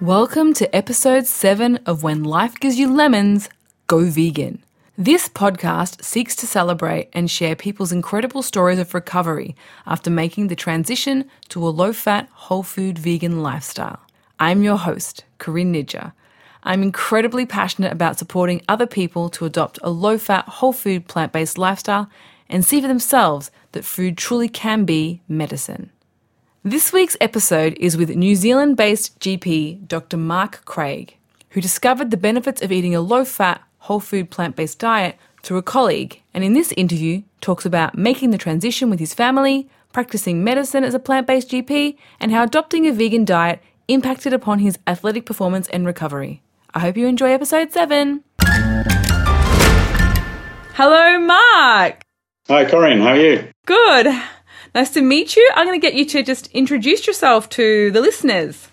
Welcome to episode 7 of When Life Gives You Lemons, Go Vegan. This podcast seeks to celebrate and share people's incredible stories of recovery after making the transition to a low fat, whole food vegan lifestyle. I'm your host, Corinne Nidger. I'm incredibly passionate about supporting other people to adopt a low fat, whole food, plant based lifestyle and see for themselves that food truly can be medicine. This week's episode is with New Zealand based GP Dr. Mark Craig, who discovered the benefits of eating a low fat, whole food, plant based diet through a colleague, and in this interview talks about making the transition with his family, practicing medicine as a plant based GP, and how adopting a vegan diet impacted upon his athletic performance and recovery. I hope you enjoy episode 7. Hello, Mark. Hi, Corinne. How are you? Good. Nice to meet you. I'm going to get you to just introduce yourself to the listeners.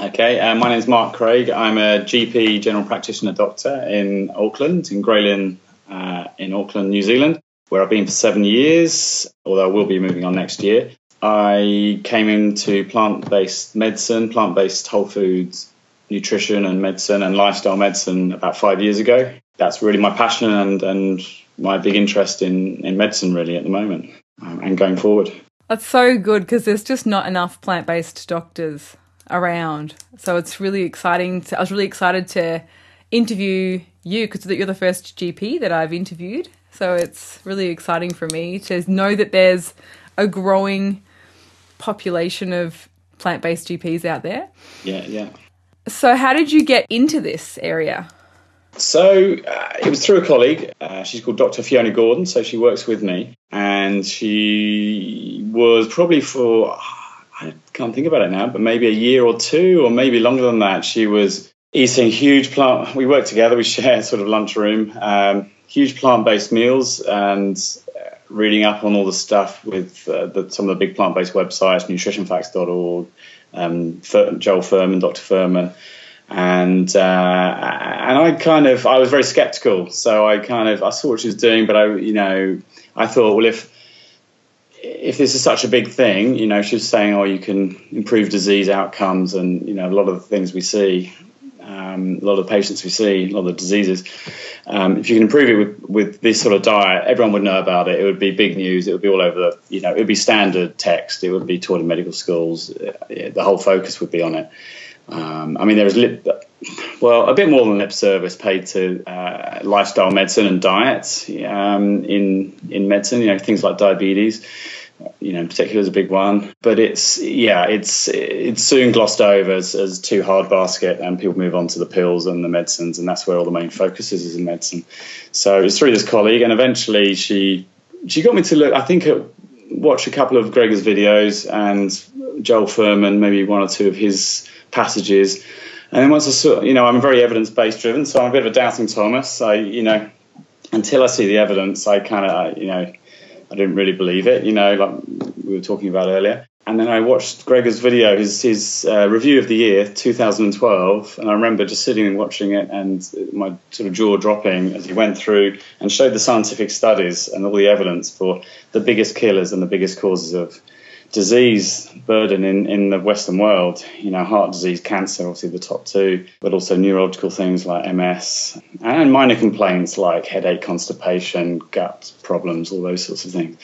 Okay, uh, my name is Mark Craig. I'm a GP general practitioner doctor in Auckland, in Grey uh, in Auckland, New Zealand, where I've been for seven years, although I will be moving on next year. I came into plant based medicine, plant based whole foods, nutrition and medicine and lifestyle medicine about five years ago. That's really my passion and, and my big interest in, in medicine, really, at the moment um, and going forward. That's so good because there's just not enough plant based doctors around. So it's really exciting. To, I was really excited to interview you because you're the first GP that I've interviewed. So it's really exciting for me to know that there's a growing population of plant based GPs out there. Yeah, yeah. So, how did you get into this area? So uh, it was through a colleague. Uh, she's called Dr. Fiona Gordon, so she works with me, and she was probably for I can't think about it now, but maybe a year or two, or maybe longer than that. She was eating huge plant. We work together. We share sort of lunchroom, um, huge plant-based meals, and uh, reading up on all the stuff with uh, the, some of the big plant-based websites, nutritionfacts.org, um, Joel Fuhrman, Dr. Fuhrman and uh, and I kind of I was very skeptical. So I kind of I saw what she was doing, but I you know I thought well if if this is such a big thing, you know, she was saying, oh, you can improve disease outcomes, and you know, a lot of the things we see, um, a lot of the patients we see, a lot of the diseases. Um, if you can improve it with, with this sort of diet, everyone would know about it. It would be big news. It would be all over the, you know, it would be standard text. It would be taught in medical schools. The whole focus would be on it. Um, I mean, there is lip, well, a bit more than lip service paid to uh, lifestyle medicine and diet um, in in medicine. You know, things like diabetes. You know, in particular, is a big one. But it's yeah, it's it's soon glossed over as, as too hard basket, and people move on to the pills and the medicines, and that's where all the main focus is, is in medicine. So it's through this colleague, and eventually she she got me to look. I think at, watch a couple of Greger's videos and Joel Fuhrman, maybe one or two of his passages. And then once I saw, you know, I'm very evidence based driven, so I'm a bit of a doubting Thomas. I, you know, until I see the evidence, I kind of, you know, I didn't really believe it, you know, like we were talking about earlier. And then I watched Greger's video, his, his uh, review of the year, 2012, and I remember just sitting and watching it and my sort of jaw dropping as he went through and showed the scientific studies and all the evidence for the biggest killers and the biggest causes of disease burden in, in the Western world. You know, heart disease, cancer, obviously the top two, but also neurological things like MS and minor complaints like headache, constipation, gut problems, all those sorts of things.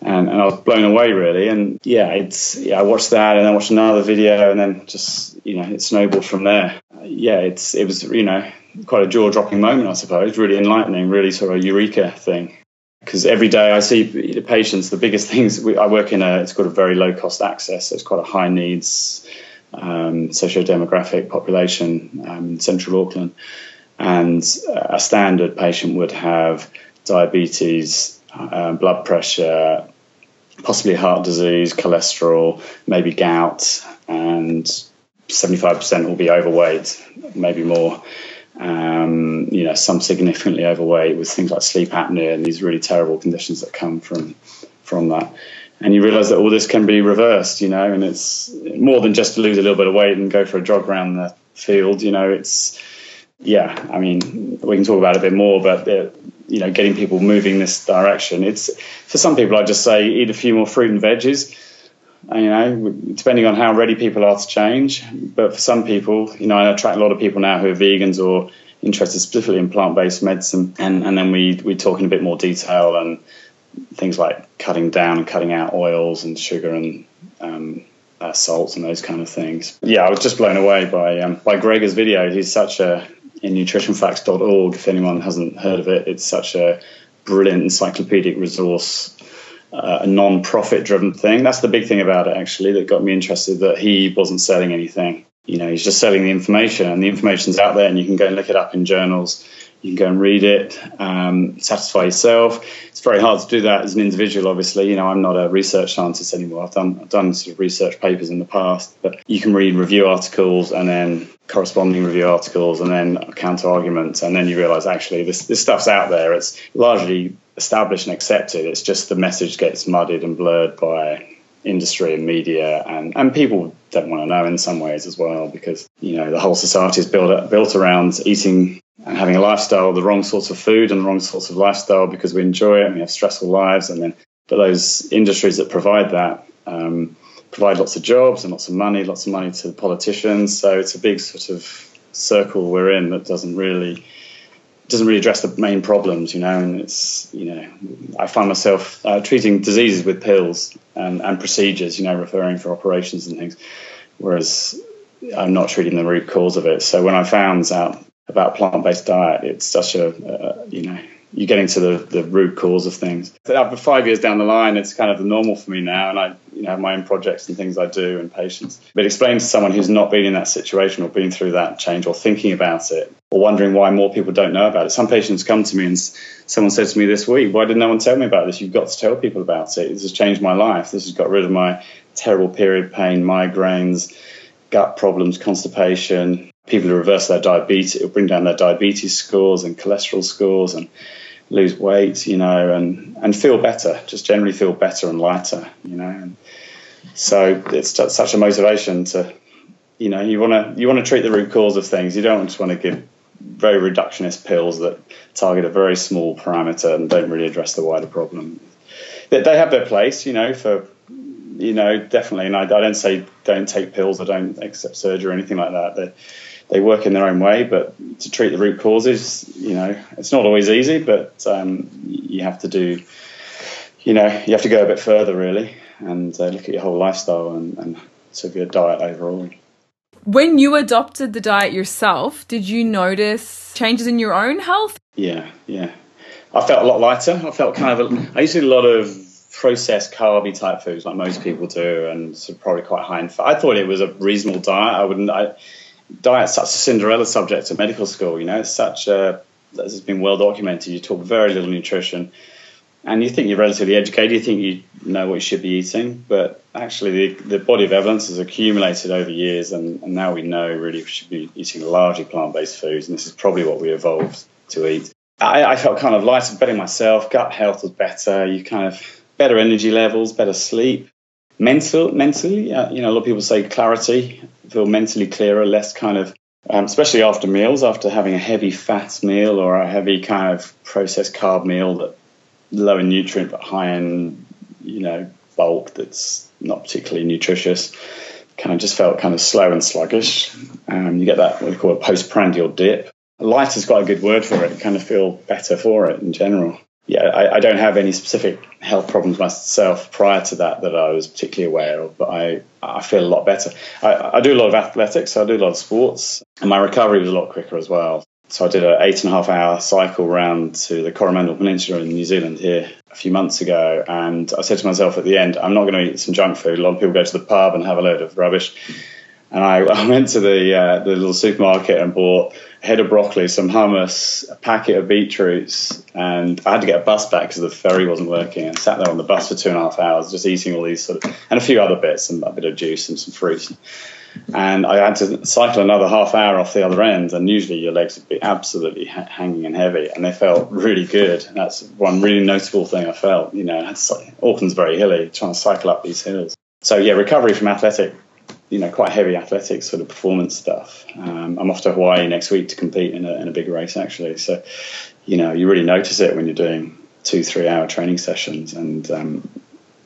And, and I was blown away really. And yeah, it's yeah, I watched that and then watched another video and then just you know it snowballed from there. Yeah, it's it was you know quite a jaw dropping moment I suppose, really enlightening, really sort of a eureka thing because every day I see the patients. The biggest things we, I work in a it's got a very low cost access, so it's quite a high needs um, socio demographic population um, in central Auckland, and a standard patient would have diabetes, uh, blood pressure, possibly heart disease, cholesterol, maybe gout, and 75% will be overweight, maybe more um, you know, some significantly overweight with things like sleep apnea and these really terrible conditions that come from from that. And you realise that all this can be reversed, you know, and it's more than just to lose a little bit of weight and go for a jog around the field. You know, it's yeah. I mean, we can talk about it a bit more, but uh, you know, getting people moving this direction. It's for some people, I just say eat a few more fruit and veggies you know, depending on how ready people are to change. But for some people, you know, I attract a lot of people now who are vegans or interested specifically in plant-based medicine, and, and then we we talk in a bit more detail and things like cutting down and cutting out oils and sugar and um, uh, salts and those kind of things. Yeah, I was just blown away by um, by Greger's video. He's such a in nutritionfacts.org. If anyone hasn't heard of it, it's such a brilliant encyclopedic resource. Uh, a non-profit driven thing. That's the big thing about it, actually, that got me interested. That he wasn't selling anything. You know, he's just selling the information, and the information's out there, and you can go and look it up in journals you can go and read it, um, satisfy yourself. It's very hard to do that as an individual, obviously. You know, I'm not a research scientist anymore. I've done I've done sort of research papers in the past, but you can read review articles and then corresponding review articles and then counter arguments, and then you realise actually this this stuff's out there. It's largely established and accepted. It's just the message gets muddied and blurred by industry and media and, and people don't want to know in some ways as well because you know the whole society is built built around eating and having a lifestyle, the wrong sorts of food and the wrong sorts of lifestyle because we enjoy it and we have stressful lives. And then, but those industries that provide that um, provide lots of jobs and lots of money, lots of money to the politicians. So it's a big sort of circle we're in that doesn't really doesn't really address the main problems, you know. And it's you know, I find myself uh, treating diseases with pills and, and procedures, you know, referring for operations and things, whereas I'm not treating the root cause of it. So when I found out about plant-based diet. It's such a, uh, you know, you're getting to the, the root cause of things. After five years down the line, it's kind of the normal for me now, and I, you know, have my own projects and things I do and patients. But explain to someone who's not been in that situation or been through that change or thinking about it or wondering why more people don't know about it. Some patients come to me and someone says to me this week, "Why did no one tell me about this? You've got to tell people about it. This has changed my life. This has got rid of my terrible period pain, migraines." gut problems, constipation, people who reverse their diabetes, it'll bring down their diabetes scores and cholesterol scores and lose weight, you know, and, and feel better, just generally feel better and lighter, you know. And so it's such a motivation to, you know, you want to you want to treat the root cause of things. You don't just want to give very reductionist pills that target a very small parameter and don't really address the wider problem. They, they have their place, you know, for you know, definitely. And I, I, don't say don't take pills or don't accept surgery or anything like that. They, they work in their own way, but to treat the root causes, you know, it's not always easy, but um, you have to do, you know, you have to go a bit further really and uh, look at your whole lifestyle and, and sort of your diet overall. When you adopted the diet yourself, did you notice changes in your own health? Yeah, yeah. I felt a lot lighter. I felt kind of, a, I used to eat a lot of processed carby type foods like most people do and of probably quite high in fat. I thought it was a reasonable diet. I wouldn't, I, diet's such a Cinderella subject at medical school. You know, it's such a this has been well documented. You talk very little nutrition, and you think you're relatively educated. You think you know what you should be eating, but actually, the, the body of evidence has accumulated over years, and, and now we know really we should be eating largely plant-based foods, and this is probably what we evolved to eat. I, I felt kind of lighter, better myself. Gut health was better. You kind of better energy levels, better sleep mental mentally uh, you know a lot of people say clarity feel mentally clearer less kind of um, especially after meals after having a heavy fat meal or a heavy kind of processed carb meal that low in nutrient but high in you know bulk that's not particularly nutritious kind of just felt kind of slow and sluggish um, you get that what we call a postprandial dip light has got a good word for it kind of feel better for it in general yeah, I, I, don't have any specific health problems myself prior to that that I was particularly aware of, but I, I feel a lot better. I, I do a lot of athletics, so I do a lot of sports, and my recovery was a lot quicker as well. So I did an eight and a half hour cycle round to the Coromandel Peninsula in New Zealand here a few months ago, and I said to myself at the end, I'm not going to eat some junk food. A lot of people go to the pub and have a load of rubbish. And I, I went to the uh, the little supermarket and bought a head of broccoli, some hummus, a packet of beetroots, and I had to get a bus back because the ferry wasn't working. And sat there on the bus for two and a half hours, just eating all these sort of, and a few other bits, and a bit of juice and some fruit. And I had to cycle another half hour off the other end, and usually your legs would be absolutely ha- hanging and heavy, and they felt really good. That's one really notable thing I felt. You know, Auckland's very hilly, trying to cycle up these hills. So yeah, recovery from athletic you know quite heavy athletics sort of performance stuff. Um, I'm off to Hawaii next week to compete in a, in a big race actually. So you know you really notice it when you're doing two three hour training sessions and um,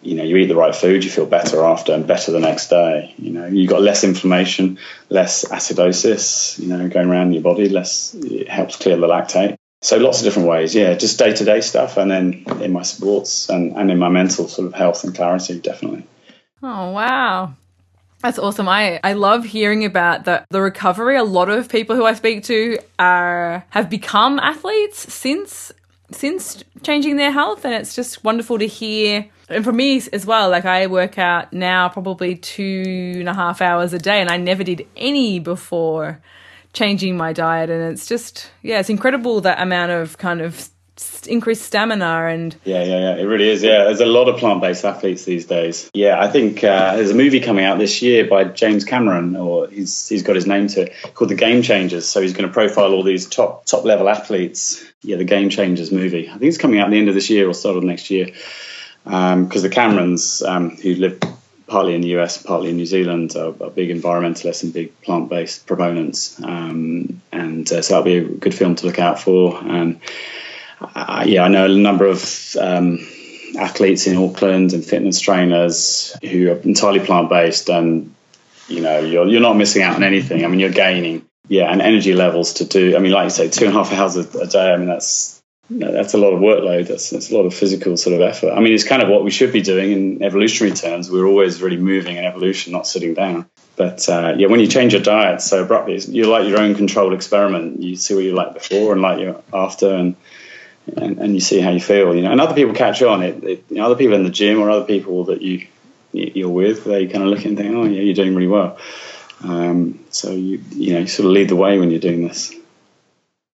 you know, you eat the right food, you feel better after and better the next day. You know, you've got less inflammation, less acidosis, you know, going around your body, less, it helps clear the lactate. So lots of different ways, yeah, just day to day stuff, and then in my sports and, and in my mental sort of health and clarity, definitely. Oh wow, that's awesome. I, I love hearing about the, the recovery. A lot of people who I speak to are have become athletes since since changing their health and it's just wonderful to hear. And for me as well like i work out now probably two and a half hours a day and i never did any before changing my diet. And it's just yeah it's incredible that amount of kind of increased stamina and yeah yeah yeah. It really is. Yeah there's a lot of plant-based athletes these days. Yeah i think uh, there's a movie coming out this year by james cameron or he's he's got his name to it called the game changers. So he's going to profile all these top top level athletes. Yeah the game changers movie. I think it's coming out at the end of this year or start of next year. Because um, the camerons um, who live partly in the US, partly in New Zealand, are, are big environmentalists and big plant-based proponents, um, and uh, so that'll be a good film to look out for. And uh, yeah, I know a number of um, athletes in Auckland and fitness trainers who are entirely plant based, and you know, you're you're not missing out on anything. I mean, you're gaining, yeah, and energy levels to do. I mean, like you say, two and a half hours a, a day. I mean, that's that's a lot of workload. That's, that's a lot of physical sort of effort. I mean, it's kind of what we should be doing in evolutionary terms. We're always really moving in evolution, not sitting down. But uh, yeah, when you change your diet so abruptly, you're like your own controlled experiment. You see what you like before and like you after, and and, and you see how you feel, you know. And other people catch on. It, it you know, other people in the gym or other people that you you're with, they kind of look and think, oh yeah, you're doing really well. Um, so you you know you sort of lead the way when you're doing this.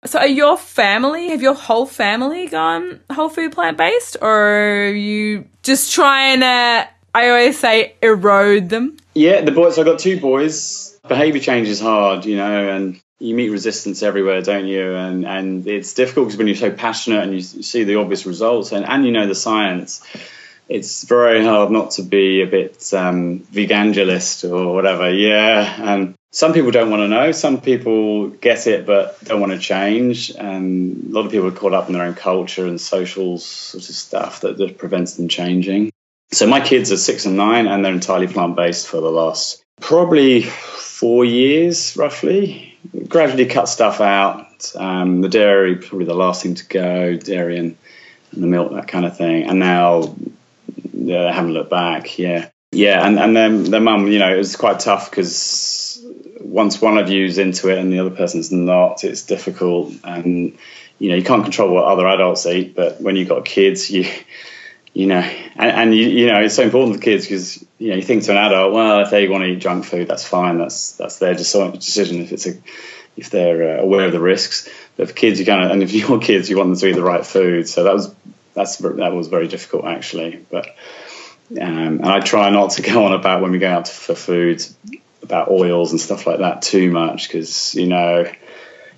So are your family, have your whole family gone whole food plant based, or are you just trying to? I always say erode them. Yeah, the boys. I've got two boys. Behavior change is hard, you know, and you meet resistance everywhere, don't you? And and it's difficult because when you're so passionate and you, see the obvious results and, and you know the science, it's very hard not to be a bit um, vegangelist or whatever. Yeah, and some people don't want to know. Some people get it but don't want to change. And a lot of people are caught up in their own culture and social sort of stuff that, that prevents them changing. So my kids are six and nine, and they're entirely plant based for the last probably four years, roughly gradually cut stuff out. Um, the dairy probably the last thing to go, dairy and, and the milk, that kind of thing. And now yeah, haven't looked back. Yeah, yeah. And and then their mum, you know, it was quite tough because once one of you's into it and the other person's not, it's difficult. And you know, you can't control what other adults eat, but when you've got kids, you you know, and, and you, you know, it's so important for kids because you know you think to an adult, well, if they want to eat junk food, that's fine. That's that's their decision. If it's a if they're uh, aware of the risks. But for kids, you kind of, and if you're kids, you want them to eat the right food. So that was that's that was very difficult actually. But um, and I try not to go on about when we go out for food about oils and stuff like that too much because you know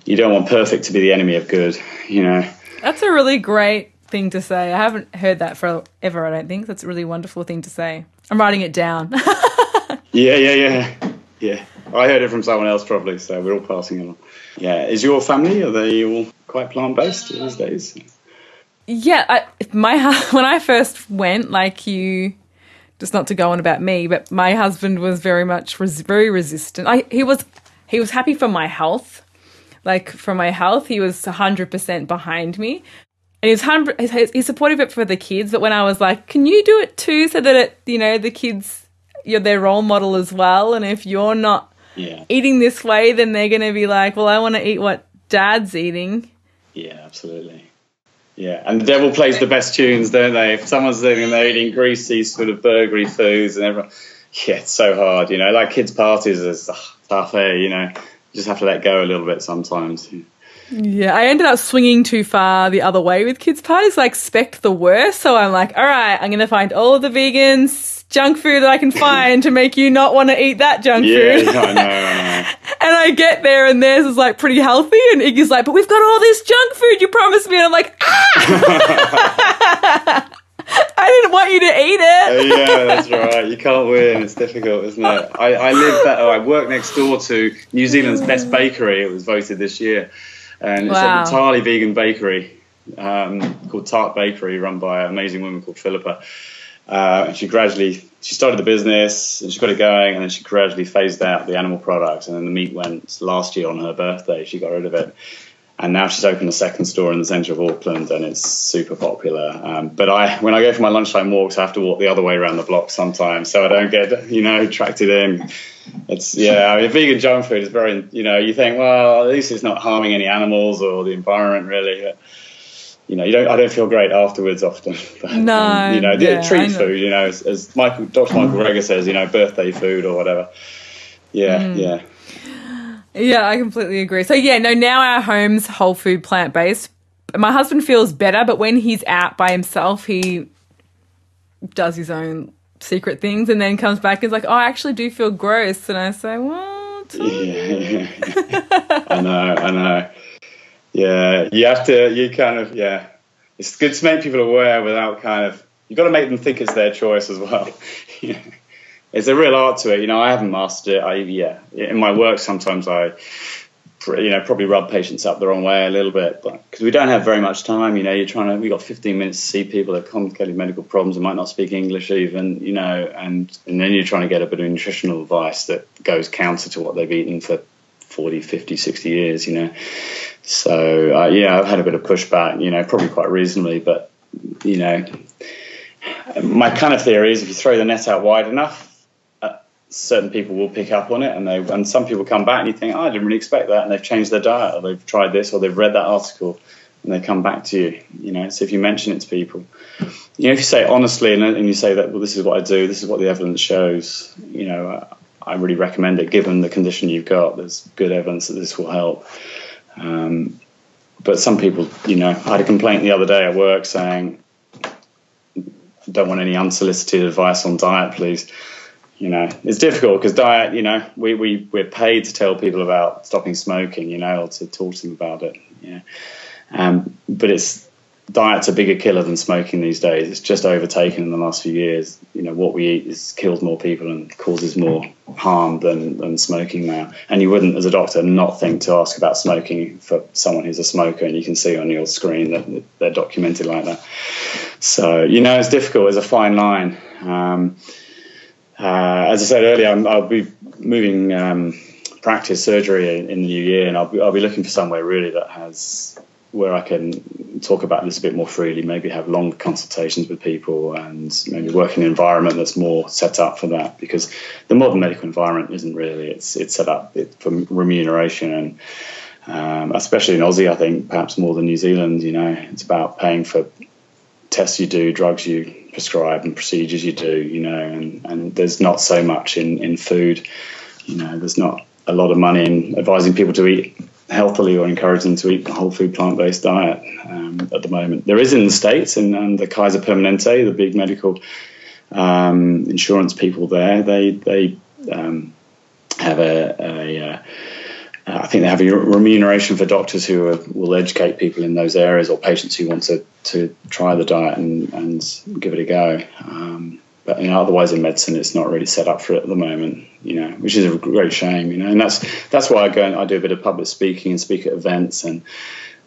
you don't want perfect to be the enemy of good. You know. That's a really great thing to say. I haven't heard that forever, I don't think. That's a really wonderful thing to say. I'm writing it down. yeah, yeah, yeah. Yeah. I heard it from someone else probably, so we're all passing it on. Yeah. Is your family, are they all quite plant based these days? Yeah. I, my When I first went, like you, just not to go on about me, but my husband was very much, res- very resistant. I, he was, he was happy for my health. Like for my health, he was 100% behind me and he's hundred. He's supportive of it for the kids. But when I was like, "Can you do it too?" so that it, you know, the kids, you're their role model as well. And if you're not yeah. eating this way, then they're going to be like, "Well, I want to eat what Dad's eating." Yeah, absolutely. Yeah, and the devil plays the best tunes, don't they? If someone's sitting and they're eating greasy, sort of burgery foods, and everyone, yeah, it's so hard, you know. Like kids' parties is tough, eh? You know, you just have to let go a little bit sometimes. Yeah, I ended up swinging too far the other way with kids' parties. I expect the worst, so I'm like, all right, I'm going to find all of the vegans junk food that I can find to make you not want to eat that junk yeah, food. I know, I know. and I get there and theirs is like pretty healthy, and Iggy's like, but we've got all this junk food you promised me, and I'm like, ah. I didn't want you to eat it. uh, yeah, that's right. You can't win. It's difficult, isn't it? I, I live that. Oh, I work next door to New Zealand's best bakery. It was voted this year and wow. it's an entirely vegan bakery um, called Tart Bakery, run by an amazing woman called Philippa. Uh, and she gradually she started the business and she got it going, and then she gradually phased out the animal products, and then the meat went last year on her birthday. She got rid of it, and now she's opened a second store in the centre of Auckland, and it's super popular. Um, but I, when I go for my lunchtime walks, I have to walk the other way around the block sometimes, so I don't get you know attracted in. It's yeah, I mean, vegan junk food is very you know you think well at least it's not harming any animals or the environment really. But, you know, you don't. I don't feel great afterwards often. But, no, um, you know, yeah, treat food. You know, as, as Michael, Dr. Michael Greger says, you know, birthday food or whatever. Yeah, mm. yeah. Yeah, I completely agree. So yeah, no, now our home's whole food plant based. My husband feels better, but when he's out by himself, he does his own secret things and then comes back and is like, "Oh, I actually do feel gross," and I say, "What?" Yeah. I know, I know. Yeah, you have to. You kind of yeah. It's good to make people aware without kind of. You've got to make them think it's their choice as well. yeah. It's a real art to it. You know, I haven't mastered it. I yeah. In my work, sometimes I you know probably rub patients up the wrong way a little bit but because we don't have very much time you know you're trying to we got 15 minutes to see people that have complicated medical problems and might not speak english even you know and and then you're trying to get a bit of nutritional advice that goes counter to what they've eaten for 40 50 60 years you know so uh, yeah, I've had a bit of pushback, you know, probably quite reasonably, but you know, my kind of theory is if you throw the net out wide enough, certain people will pick up on it, and they and some people come back and you think, oh, I didn't really expect that, and they've changed their diet, or they've tried this, or they've read that article, and they come back to you, you know. So if you mention it to people, you know, if you say honestly and, and you say that, well, this is what I do, this is what the evidence shows, you know. Uh, I really recommend it given the condition you've got. There's good evidence that this will help. Um, but some people, you know, I had a complaint the other day at work saying, don't want any unsolicited advice on diet, please. You know, it's difficult because diet, you know, we, we, we're paid to tell people about stopping smoking, you know, or to talk to them about it. Yeah. Um, but it's, diet's a bigger killer than smoking these days. It's just overtaken in the last few years. You know, what we eat is kills more people and causes more harm than, than smoking now. And you wouldn't, as a doctor, not think to ask about smoking for someone who's a smoker, and you can see on your screen that they're documented like that. So, you know, it's difficult. It's a fine line. Um, as I said earlier, i will be moving um, practice surgery in, in the new year, and I'll be, I'll be looking for somewhere really that has where I can talk about this a bit more freely, maybe have longer consultations with people and maybe work in an environment that's more set up for that because the modern medical environment isn't really, it's, it's set up for remuneration and um, especially in Aussie, I think perhaps more than New Zealand, you know, it's about paying for tests you do, drugs you prescribe and procedures you do, you know, and, and there's not so much in, in food, you know, there's not a lot of money in advising people to eat healthily or encourage them to eat a whole food plant based diet um, at the moment. There is in the States, and, and the Kaiser Permanente, the big medical um, insurance people there, they, they um, have a, a uh, I think they have a remuneration for doctors who are, will educate people in those areas or patients who want to, to try the diet and, and give it a go. Um, but you know, otherwise in medicine, it's not really set up for it at the moment. You know, which is a great shame. You know, and that's that's why I go and I do a bit of public speaking and speak at events and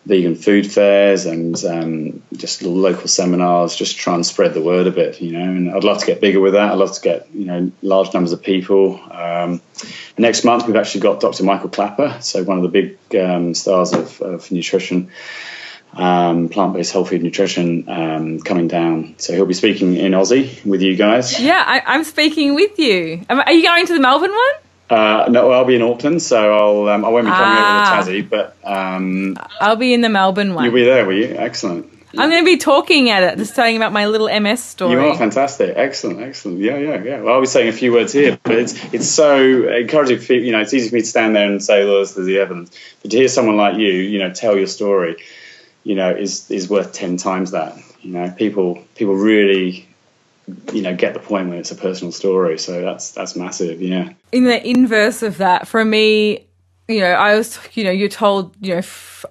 vegan food fairs and um, just local seminars, just try and spread the word a bit, you know. And I'd love to get bigger with that. I'd love to get you know large numbers of people. Um, next month we've actually got Dr. Michael Klaper, so one of the big um, stars of, of nutrition um, plant-based health food nutrition um, coming down. So he'll be speaking in Aussie with you guys. Yeah, I, am speaking with you. Are you going to the Melbourne one? Uh, no, I'll be in Auckland, so I'll um, I won't be coming ah. over to Tassie, but um, I'll be in the Melbourne one. You'll be there, will you? Excellent. I'm going to be talking at it, just telling about my little MS story. You are fantastic, excellent, excellent. Yeah, yeah, yeah. Well, I'll be saying a few words here, but it's it's so encouraging. For, you know, it's easy for me to stand there and say, "Well, there's the evidence," but to hear someone like you, you know, tell your story you know, is is worth ten times that. You know, people people really you know get the point when it's a personal story. So that's that's massive yeah. In the inverse of that for me you know i was you know you're told you know f-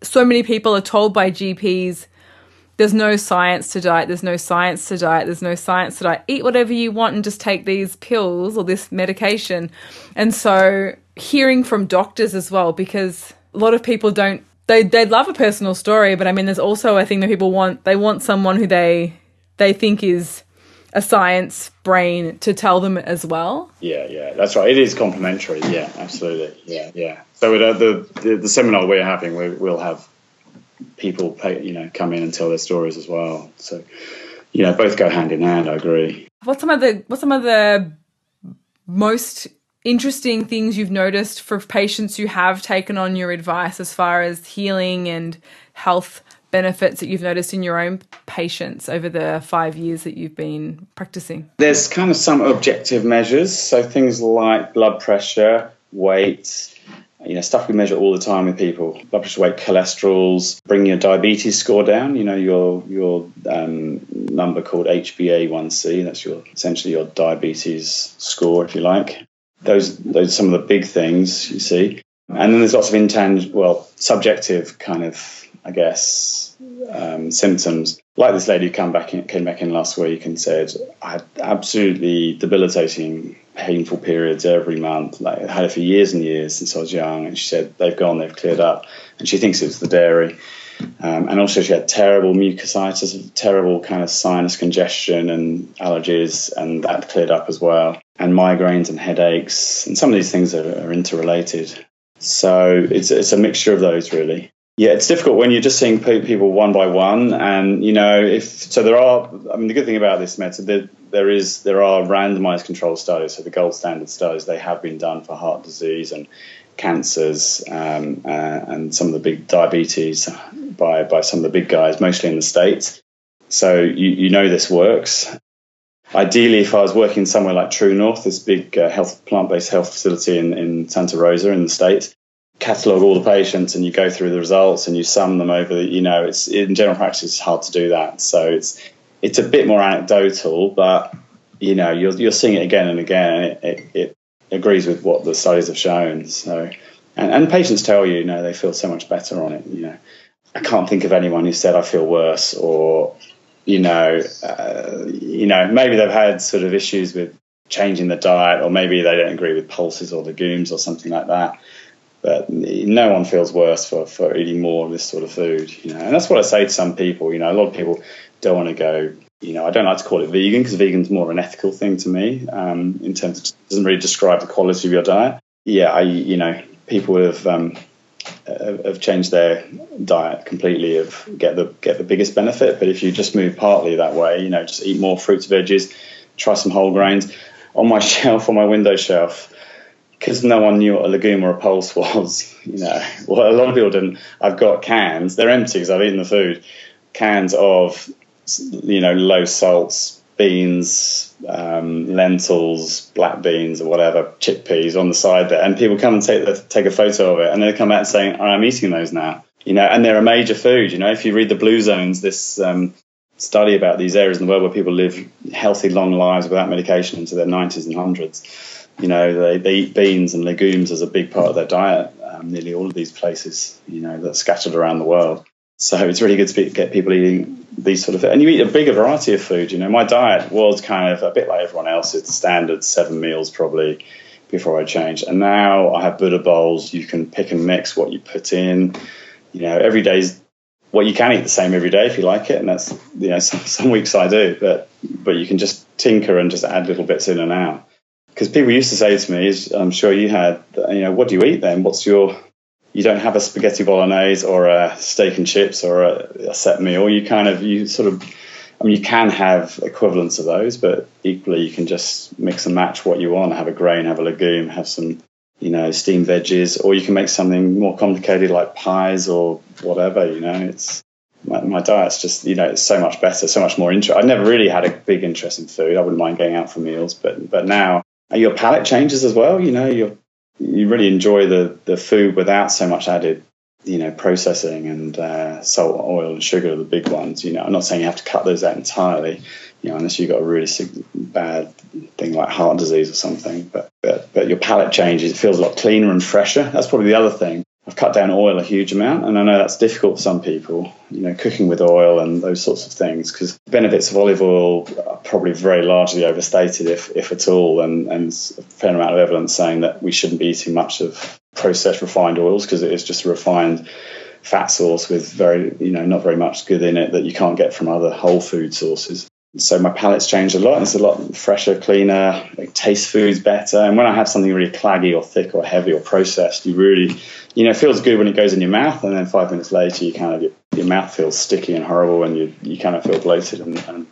so many people are told by gps there's no science to diet there's no science to diet there's no science to diet. Eat whatever you want and just take these pills or this medication. And so hearing from doctors as well because a lot of people don't they they'd love a personal story, but I mean, there's also a thing that people want. They want someone who they they think is a science brain to tell them as well. Yeah, yeah, that's right. It is complementary. Yeah, absolutely. Yeah, yeah. So uh, the, the the seminar we're having, we, will have people pay, you know come in and tell their stories as well. So you know, both go hand in hand. I agree. What's some of the what's some of the most interesting things you've noticed for patients who have taken on your advice as far as healing and health benefits that you've noticed in your own patients over the five years that you've been practicing? There's kind of some objective measures. So things like blood pressure, weight, you know, stuff we measure all the time with people. Blood pressure, weight, cholesterols, bring your diabetes score down, you know, your your um, number called HbA1c, that's your essentially your diabetes score, if you like. Those those some of the big things you see. And then there's lots of intangible, well, subjective kind of I guess, um, symptoms. Like this lady who came back in, came back in last week and said, I had absolutely debilitating, painful periods every month. Like I had it for years and years since I was young. And she said they've gone, they've cleared up, and she thinks it's the dairy. Um, and also, she had terrible mucositis, terrible kind of sinus congestion and allergies, and that cleared up as well. And migraines and headaches, and some of these things are, are interrelated. So it's it's a mixture of those really. Yeah, it's difficult when you're just seeing people one by one, and you know if so. There are. I mean, the good thing about this method there, there is there are randomized control studies. So the gold standard studies they have been done for heart disease and cancers um, uh, and some of the big diabetes by by some of the big guys, mostly in the states. So you you know this works. Ideally, if I was working somewhere like True North, this big uh, health plant-based health facility in, in Santa Rosa in the states, catalog all the patients and you go through the results and you sum them over The, you know it's in general practice it's hard to do that. So it's it's a bit more anecdotal but you know you're, you're seeing it again and again and it, it, it agrees with what the studies have shown. So and, and patients tell you you know they feel so much better on it you know. I can't think of anyone who said i feel worse or you know uh, you know maybe they've had sort of issues with changing the diet or maybe they don't agree with pulses or legumes or something like that but no one feels worse for, for eating more of this sort of food, you know. And that's what I say to some people. You know, a lot of people don't want to go. You know, I don't like to call it vegan because vegan is more of an ethical thing to me. Um, in terms of doesn't really describe the quality of your diet. Yeah, I you know people have um, have changed their diet completely of get the get the biggest benefit. But if you just move partly that way, you know, just eat more fruits, and veggies, try some whole grains. On my shelf, on my window shelf, because no one knew what a legume or a pulse was, you know, well, a lot of people didn't. I've got cans, they're empty because I've eaten the food, cans of, you know, low salts, beans, um, lentils, black beans, or whatever, chickpeas on the side there. And people come and take, the, take a photo of it and they come out saying, I'm eating those now. You know, and they're a major food. You know, if you read the Blue Zones, this um, study about these areas in the world where people live healthy, long lives without medication into their 90s and 100s you know, they, they eat beans and legumes as a big part of their diet. Um, nearly all of these places, you know, that's scattered around the world. So it's really good to get people eating these sort of, and you eat a bigger variety of food. You know, my diet was kind of a bit like everyone else's, standard seven meals probably before I changed. And now I have Buddha bowls. You can pick and mix what you put in. You know, every day's well, you can eat the same every day if you like it, and that's you know some, some weeks I do, but but you can just tinker and just add little bits in and out because people used to say to me, I'm sure you had, you know, what do you eat then? What's your, you don't have a spaghetti bolognese or a steak and chips or a, a set meal. You kind of, you sort of, I mean, you can have equivalents of those, but equally you can just mix and match what you want. Have a grain, have a legume, have some, you know, steamed veggies, or you can make something more complicated like pies or whatever. You know, it's my, my diet's just, you know, it's so much better, so much more interesting. I never really had a big interest in food. I wouldn't mind going out for meals, but but now your palate changes as well. You know, you you really enjoy the the food without so much added, you know, processing and uh, salt, oil, and sugar are the big ones. You know, I'm not saying you have to cut those out entirely. You know, unless you've got a really bad thing like heart disease or something. But, but but your palate changes. It feels a lot cleaner and fresher. That's probably the other thing. I've cut down oil a huge amount, and I know that's difficult for some people, you know, cooking with oil and those sorts of things, because the benefits of olive oil are probably very largely overstated, if, if at all, and, and a fair amount of evidence saying that we shouldn't be eating much of processed refined oils because it is just a refined fat source with very, you know, not very much good in it that you can't get from other whole food sources. So my palate's changed a lot. It's a lot fresher, cleaner. It tastes foods better. And when I have something really claggy or thick or heavy or processed, you really, you know, it feels good when it goes in your mouth, and then five minutes later, you kind of your, your mouth feels sticky and horrible, and you you kind of feel bloated and, and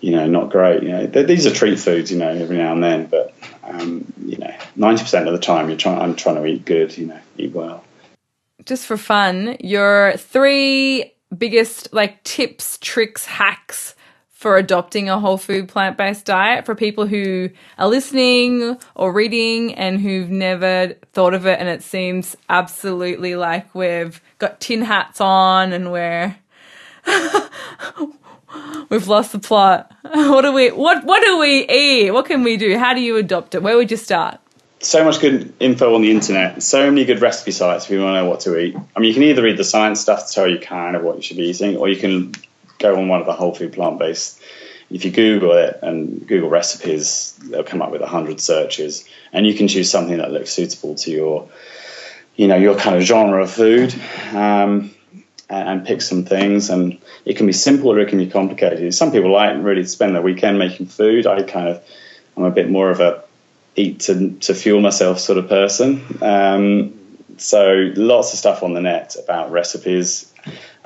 you know not great. You know, these are treat foods, you know, every now and then, but um, you know, ninety percent of the time, you're trying. I'm trying to eat good, you know, eat well. Just for fun, your three biggest like tips, tricks, hacks for adopting a whole food plant based diet for people who are listening or reading and who've never thought of it and it seems absolutely like we've got tin hats on and we're we've lost the plot. What do we what what do we eat? What can we do? How do you adopt it? Where would you start? So much good info on the internet. So many good recipe sites if you want to know what to eat. I mean, you can either read the science stuff to tell you kind of what you should be eating, or you can go on one of the whole food plant based. If you Google it and Google recipes, they'll come up with a hundred searches, and you can choose something that looks suitable to your, you know, your kind of genre of food, um, and, and, pick some things. And it can be simple or it can be complicated. Some people like really spend their weekend making food. I kind of, I'm a bit more of a eat to to fuel myself sort of person. Um, so lots of stuff on the net about recipes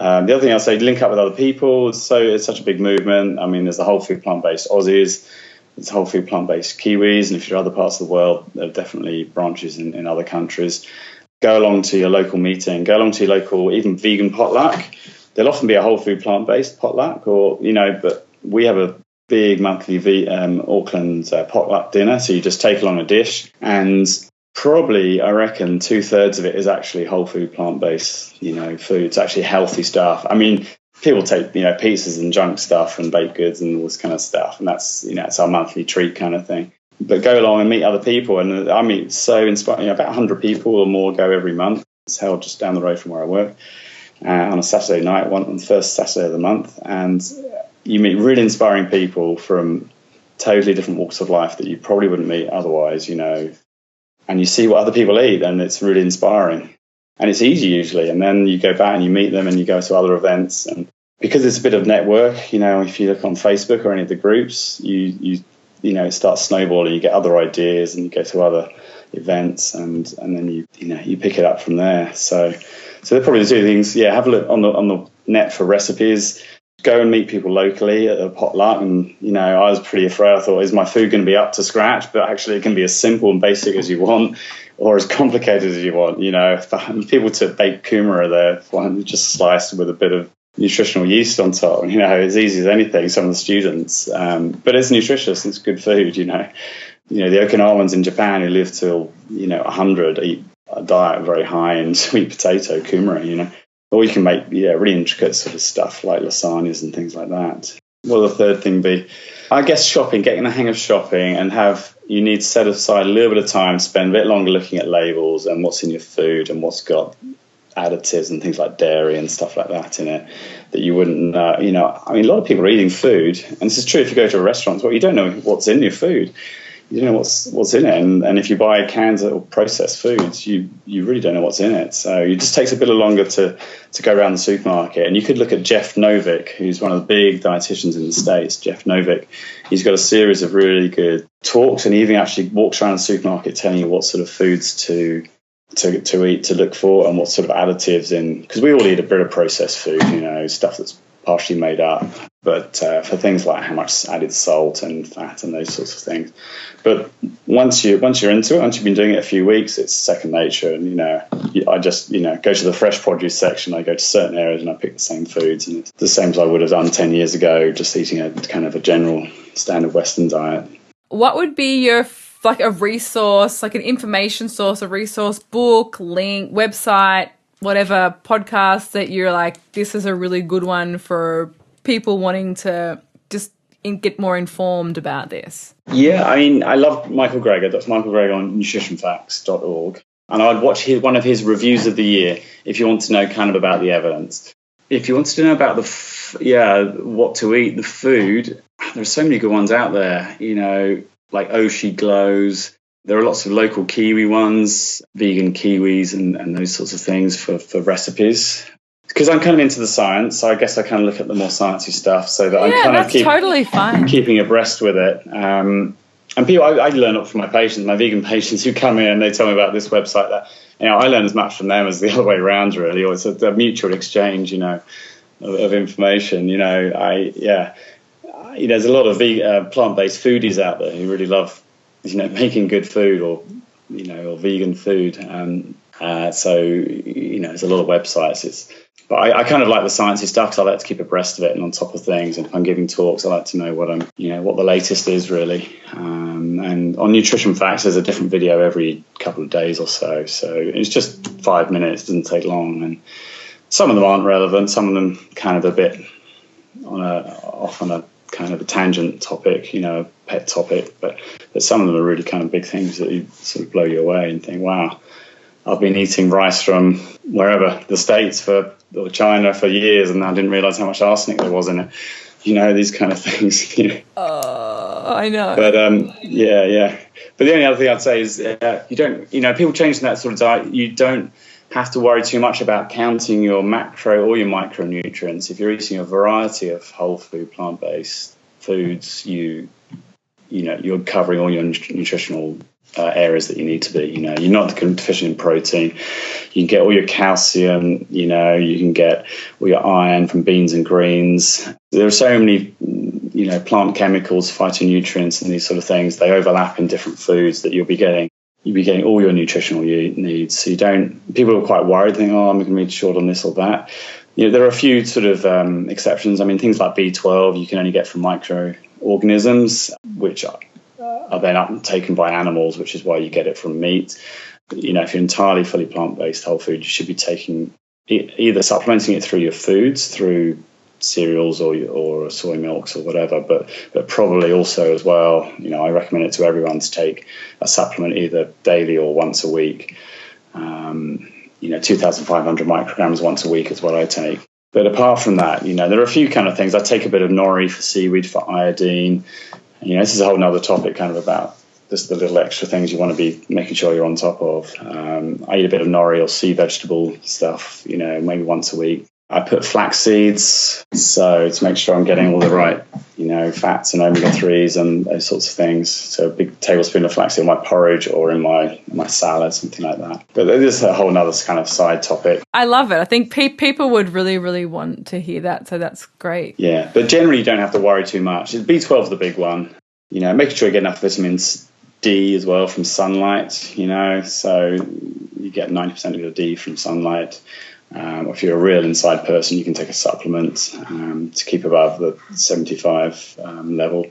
um, the other thing I'll say, link up with other people. So it's such a big movement. I mean, there's the whole food plant based Aussies, there's whole food plant based Kiwis, and if you're other parts of the world, there are definitely branches in, in other countries. Go along to your local meeting, go along to your local, even vegan potluck. There'll often be a whole food plant based potluck, or, you know, but we have a big monthly v, um, Auckland uh, potluck dinner. So you just take along a dish and probably I reckon two thirds of it is actually whole food plant based, you know, food. It's actually healthy stuff. I mean, people take you know pizzas and junk stuff and baked goods and all this kind of stuff, and that's you know it's our monthly treat kind of thing. But go along and meet other people, and I meet so inspiring. You know, about hundred people or more go every month. It's held just down the road from where I work uh, on a Saturday night, one on the first Saturday of the month, and you meet really inspiring people from totally different walks of life that you probably wouldn't meet otherwise. You know, and you see what other people eat, and it's really inspiring. And it's easy usually. And then you go back and you meet them and you go to other events. And because it's a bit of network, you know, if you look on Facebook or any of the groups, you, you, you know, it starts snowballing. You get other ideas and you go to other events and, and then you, you know, you pick it up from there. So, so they're probably the two things. Yeah, have a look on the, on the net for recipes go and meet people locally at a potluck. And, you know, I was pretty afraid. I thought, is my food going to be up to scratch? But actually, it can be as simple and basic as you want or as complicated as you want. You know, people to bake kumara there, just sliced with a bit of nutritional yeast on top. You know, as easy as anything, some of the students. Um, but it's nutritious, it's good food, you know. You know, the Okinawans in Japan who live till, you know, 100 eat a diet very high in sweet potato, kumara, you know. Or you can make yeah really intricate sort of stuff like lasagnas and things like that. What the third thing be? I guess shopping, getting the hang of shopping, and have you need to set aside a little bit of time, spend a bit longer looking at labels and what's in your food and what's got additives and things like dairy and stuff like that in it that you wouldn't know. You know, I mean, a lot of people are eating food, and this is true if you go to a restaurant. Well, you don't know what's in your food you know what's what's in it, and, and if you buy cans or processed foods, you you really don't know what's in it. So it just takes a bit of longer to to go around the supermarket. And you could look at Jeff Novick, who's one of the big dietitians in the states. Jeff Novick, he's got a series of really good talks, and he even actually walks around the supermarket telling you what sort of foods to to, to eat, to look for, and what sort of additives in. Because we all eat a bit of processed food, you know, stuff that's partially made up, but uh, for things like how much added salt and fat and those sorts of things. But once you once you're into it, once you've been doing it a few weeks, it's second nature. And you know, I just you know go to the fresh produce section. I go to certain areas and I pick the same foods, and it's the same as I would have done ten years ago, just eating a kind of a general standard Western diet. What would be your like a resource, like an information source, a resource book, link, website, whatever podcast that you're like, this is a really good one for people wanting to just get more informed about this? Yeah, I mean, I love Michael Greger. That's Michael Greger on nutritionfacts.org. And I'd watch his, one of his reviews of the year if you want to know kind of about the evidence. If you wanted to know about the, f- yeah, what to eat, the food, there are so many good ones out there, you know, like Oshi Glows, there are lots of local Kiwi ones, vegan Kiwis, and, and those sorts of things for, for recipes. Because I'm kind of into the science, so I guess I kind of look at the more sciencey stuff so that I'm Yeah, kind of keep, totally fine. keeping abreast with it. Um, and people, I, I learn up from my patients, my vegan patients who come in and they tell me about this website. That you know, I learn as much from them as the other way around, really. Or it's a, a mutual exchange, you know, of, of information. You know, I yeah, I, there's a lot of uh, plant-based foodies out there who really love, you know, making good food or you know, or vegan food. Um, uh, so you know, there's a lot of websites. It's but I, I kind of like the sciencey stuff because I like to keep abreast of it and on top of things. And if I'm giving talks, I like to know what I'm, you know, what the latest is really. Um, and on nutrition facts, there's a different video every couple of days or so. So it's just five minutes, doesn't take long, and some of them aren't relevant. Some of them kind of a bit on a off on a kind of a tangent topic, you know, a pet topic. But but some of them are really kind of big things that you sort of blow you away and think, wow. I've been eating rice from wherever the states for or China for years, and I didn't realize how much arsenic there was in it. You know these kind of things. You know. Oh, I know. But um, yeah, yeah. But the only other thing I'd say is uh, you don't, you know, people changing that sort of diet, you don't have to worry too much about counting your macro or your micronutrients. If you're eating a variety of whole food, plant-based foods, you, you know, you're covering all your nutritional uh, areas that you need to be. You know, you're not deficient in protein. You can get all your calcium. You know, you can get all your iron from beans and greens. There are so many, you know, plant chemicals, phytonutrients, and these sort of things. They overlap in different foods that you'll be getting. You'll be getting all your nutritional needs. So you don't. People are quite worried, think, "Oh, I'm going to be short on this or that." You know, there are a few sort of um, exceptions. I mean, things like B12 you can only get from microorganisms, which are then taken by animals, which is why you get it from meat. You know, if you're entirely fully plant based whole food, you should be taking either supplementing it through your foods, through cereals or or soy milks or whatever, but but probably also as well. You know, I recommend it to everyone to take a supplement either daily or once a week. Um, you know, 2,500 micrograms once a week is what I take. But apart from that, you know, there are a few kind of things. I take a bit of nori for seaweed for iodine. You know, this is a whole nother topic, kind of about just the little extra things you want to be making sure you're on top of. Um, I eat a bit of nori or sea vegetable stuff, you know, maybe once a week. I put flax seeds, so to make sure I'm getting all the right, you know, fats and omega threes and those sorts of things. So a big tablespoon of flax in my porridge or in my in my salad, something like that. But this is a whole other kind of side topic. I love it. I think pe- people would really, really want to hear that. So that's great. Yeah, but generally you don't have to worry too much. B12 is the big one. You know, making sure you get enough vitamins D as well from sunlight. You know, so you get 90% of your D from sunlight. Um, if you're a real inside person, you can take a supplement um, to keep above the 75 um, level.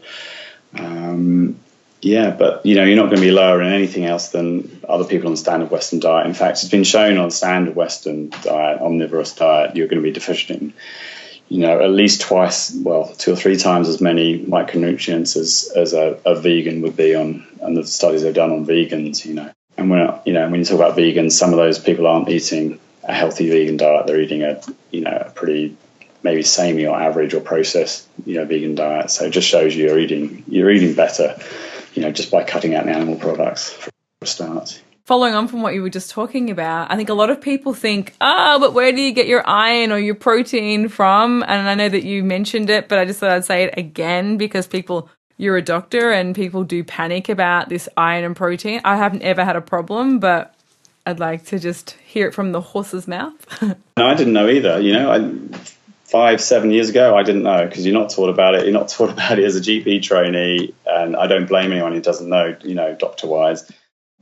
Um, yeah, but you know you're not going to be lower in anything else than other people on the standard Western diet. In fact, it's been shown on standard Western diet, omnivorous diet, you're going to be deficient in, you know, at least twice, well, two or three times as many micronutrients as as a, a vegan would be on, on the studies they've done on vegans. You know, and when you know when you talk about vegans, some of those people aren't eating a healthy vegan diet. They're eating a you know a pretty maybe samey or average or processed you know vegan diet. So it just shows you you're eating you're eating better, you know, just by cutting out the animal products for a start. Following on from what you were just talking about, I think a lot of people think, oh, but where do you get your iron or your protein from? And I know that you mentioned it, but I just thought I'd say it again because people you're a doctor and people do panic about this iron and protein. I haven't ever had a problem, but I'd like to just hear it from the horse's mouth. no, I didn't know either. You know, I, five, seven years ago, I didn't know because you're not taught about it. You're not taught about it as a GP trainee, and I don't blame anyone who doesn't know. You know, doctor wise.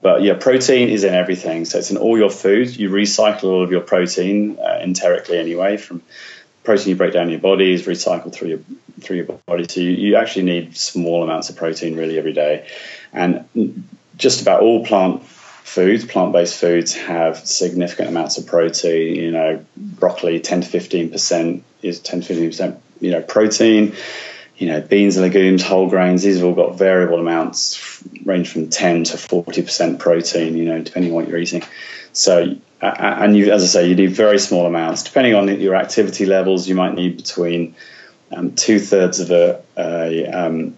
But yeah, protein is in everything. So it's in all your foods. You recycle all of your protein uh, enterically anyway from protein you break down in your body is recycled through your through your body. So you, you actually need small amounts of protein really every day, and just about all plant foods, plant-based foods, have significant amounts of protein. You know, broccoli, 10 to 15 percent is 10 to 15 percent. You know, protein. You know, beans legumes, whole grains. These have all got variable amounts, range from 10 to 40 percent protein. You know, depending on what you're eating. So, and you, as I say, you need very small amounts. Depending on your activity levels, you might need between um, two thirds of a, a, um,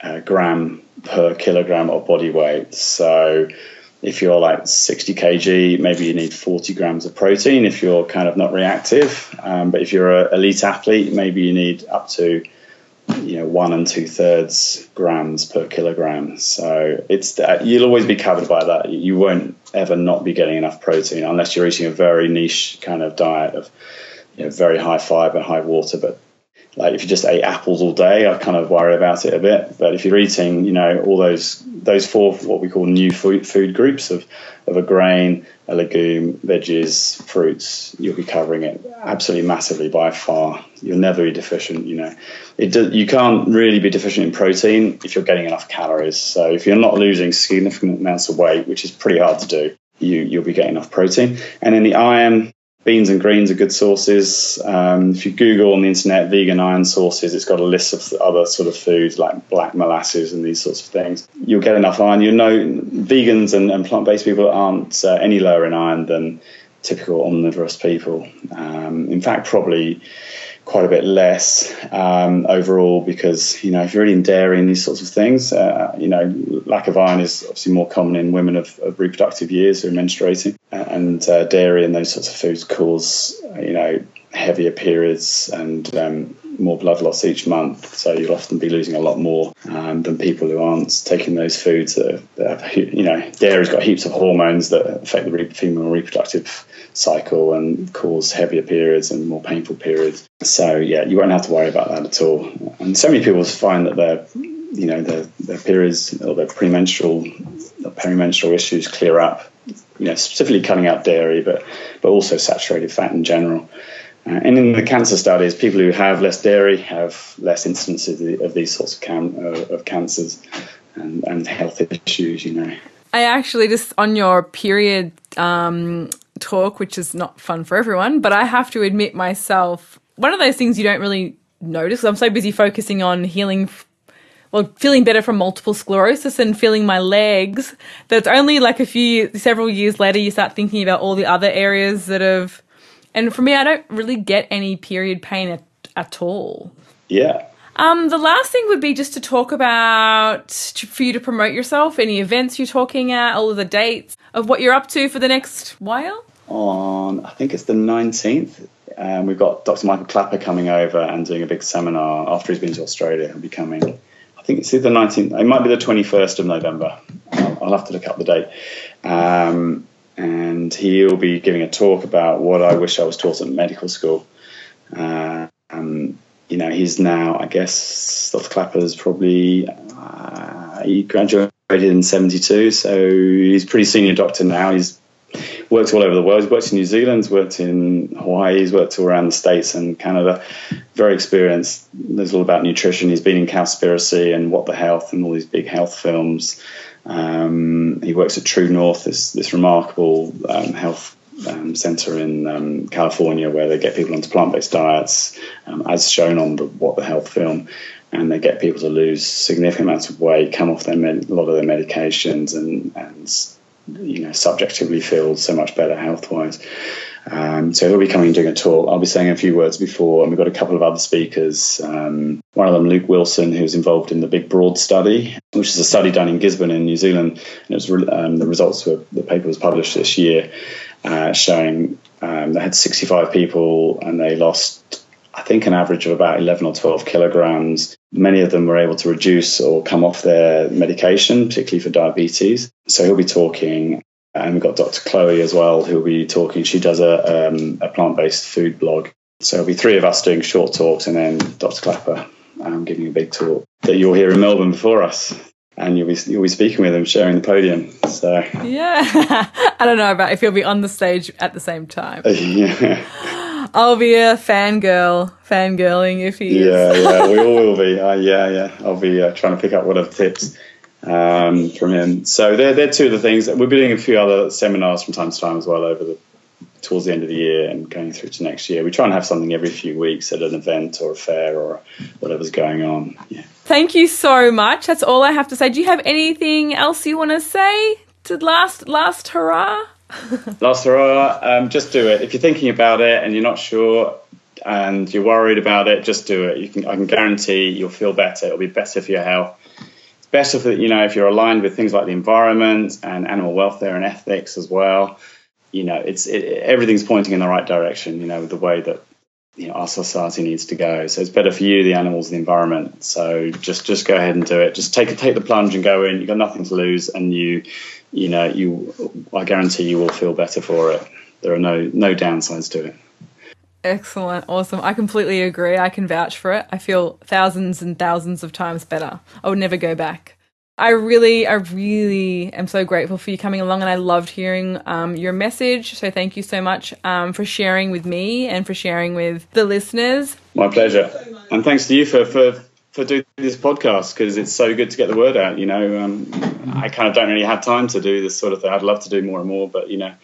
a gram per kilogram of body weight. So if you're like 60 kg, maybe you need 40 grams of protein. If you're kind of not reactive, Um, but if you're an elite athlete, maybe you need up to you know one and two thirds grams per kilogram. So it's you'll always be covered by that. You won't ever not be getting enough protein unless you're eating a very niche kind of diet of you know, very high fiber, high water, but like if you just ate apples all day, I kind of worry about it a bit. But if you're eating, you know, all those those four what we call new food food groups of of a grain, a legume, veggies, fruits, you'll be covering it absolutely massively by far. You'll never be deficient. You know, it do, you can't really be deficient in protein if you're getting enough calories. So if you're not losing significant amounts of weight, which is pretty hard to do, you you'll be getting enough protein. And then the iron, beans and greens are good sources. Um, if you Google on the internet vegan iron sources, it's got a list of other sort of foods like black molasses and these sorts of things. You'll get enough iron. You know, vegans and, and plant based people aren't uh, any lower in iron than typical omnivorous people. Um, in fact, probably quite a bit less um, overall because you know if you're eating dairy and these sorts of things, uh, you know lack of iron is obviously more common in women of, of reproductive years who are menstruating, and uh, dairy and those sorts of foods cause you know heavier periods and um, more blood loss each month. So you'll often be losing a lot more um, than people who aren't taking those foods. That, that have, you know, dairy's got heaps of hormones that affect the re- female reproductive cycle and cause heavier periods and more painful periods. So yeah, you won't have to worry about that at all. And so many people find that their, you know, their, their periods or their premenstrual, or perimenstrual issues clear up. You know, specifically cutting out dairy, but but also saturated fat in general. Uh, and in the cancer studies, people who have less dairy have less incidence of, these sorts of, cam- uh, of cancers and, and health issues, you know. I actually just on your period um, talk, which is not fun for everyone, but I have to admit myself, one of those things you don't really notice. I'm so busy focusing on healing, well, feeling better from multiple sclerosis and feeling my legs that it's only like a few, several years later, you start thinking about all the other areas that have and for me, I don't really get any period pain at, at all. Yeah. Um, the last thing would be just to talk about for you to promote yourself, any events you're talking at, all of the dates of what you're up to for the next while. On, I think it's the 19th, um, we've got Dr. Michael Klaper coming over and doing a big seminar after he's been to Australia. He'll be coming. I think it's either the 19th, it might be the 21st of November. I'll, I'll have to look up the date. Um, and he'll be giving a talk about what I wish I was taught at medical school. Uh, um, you know, he's now, I guess, Dr. Klaper's probably, uh, he graduated in 72, so he's pretty senior doctor now. He's worked all over the world. He's worked in New Zealand, he's worked in Hawaii, he's worked all around the States and Canada. Very experienced. There's all about nutrition. He's been in Cowspiracy and What the Health and all these big health films. Um, he works at True North, this, this remarkable um, health um, center in um, California where they get people onto plant based diets, um, as shown on the What the Health film. And they get people to lose significant amounts of weight, come off their med- a lot of their medications, and, and you know subjectively feel so much better health wise. Um, so he'll be coming and doing a talk. I'll be saying a few words before, and we've got a couple of other speakers. Um, one of them, Luke Wilson, who's involved in the Big Broad study, which is a study done in Gisborne in New Zealand. And was um, the results were the paper was published this year, uh, showing um, they had 65 people and they lost. I think an average of about 11 or 12 kilograms. Many of them were able to reduce or come off their medication, particularly for diabetes. So he'll be talking and we've got Dr. Chloe as well, who'll be talking. She does a, um, a plant based food blog. So it'll be three of us doing short talks and then Dr. Klaper um, giving a big talk that you'll hear in Melbourne before us. And you'll be you'll be speaking with him, sharing the podium. So yeah, I don't know about if you'll be on the stage at the same time. yeah, I'll be a fangirl, fangirling if he is. Yeah, yeah, we all will be. Uh, yeah, yeah. I'll be uh, trying to pick up whatever tips um, from him. So they're, they're two of the things. We'll be doing a few other seminars from time to time as well over the towards the end of the year and going through to next year. We try and have something every few weeks at an event or a fair or whatever's going on. Yeah. Thank you so much. That's all I have to say. Do you have anything else you want to say to last last hurrah? last hurrah. Um, just do it. If you're thinking about it and you're not sure and you're worried about it, just do it. You can. I can guarantee you'll feel better. It'll be better for your health better for you know if you're aligned with things like the environment and animal welfare and ethics as well. You know, it's it, everything's pointing in the right direction. You know, with the way that you know, our society needs to go. So it's better for you, the animals, the environment. So just just go ahead and do it. Just take take the plunge and go in. You've got nothing to lose, and you you know you I guarantee you will feel better for it. There are no no downsides to it. Excellent, awesome. I completely agree. I can vouch for it. I feel thousands and thousands of times better. I would never go back. I really, I really am so grateful for you coming along, and I loved hearing um, your message. So thank you so much um, for sharing with me and for sharing with the listeners. My pleasure, and thanks to you for for for doing this podcast because it's so good to get the word out. You know, um, I kind of don't really have time to do this sort of thing. I'd love to do more and more, but you know,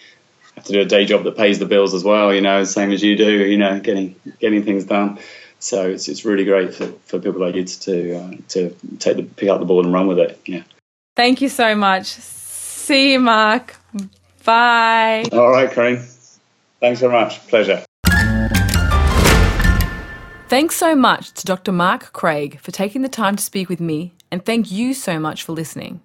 have to do a day job that pays the bills as well. You know, same as you do. You know, getting getting things done. So it's, it's really great for, for people like you to uh, to take the pick up the ball and run with it. Yeah. Thank you so much. See you, Mark. Bye. All right, Corinne. Thanks very much. Pleasure. Thanks so much to Dr. Mark Craig for taking the time to speak with me, and thank you so much for listening.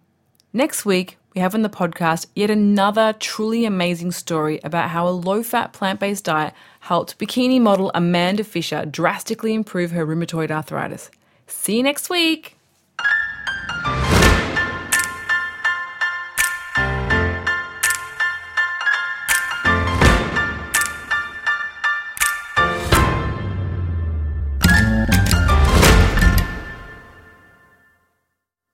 Next week, we have on the podcast yet another truly amazing story about how a low fat plant based diet helped bikini model Amanda Fisher drastically improve her rheumatoid arthritis. See you next week.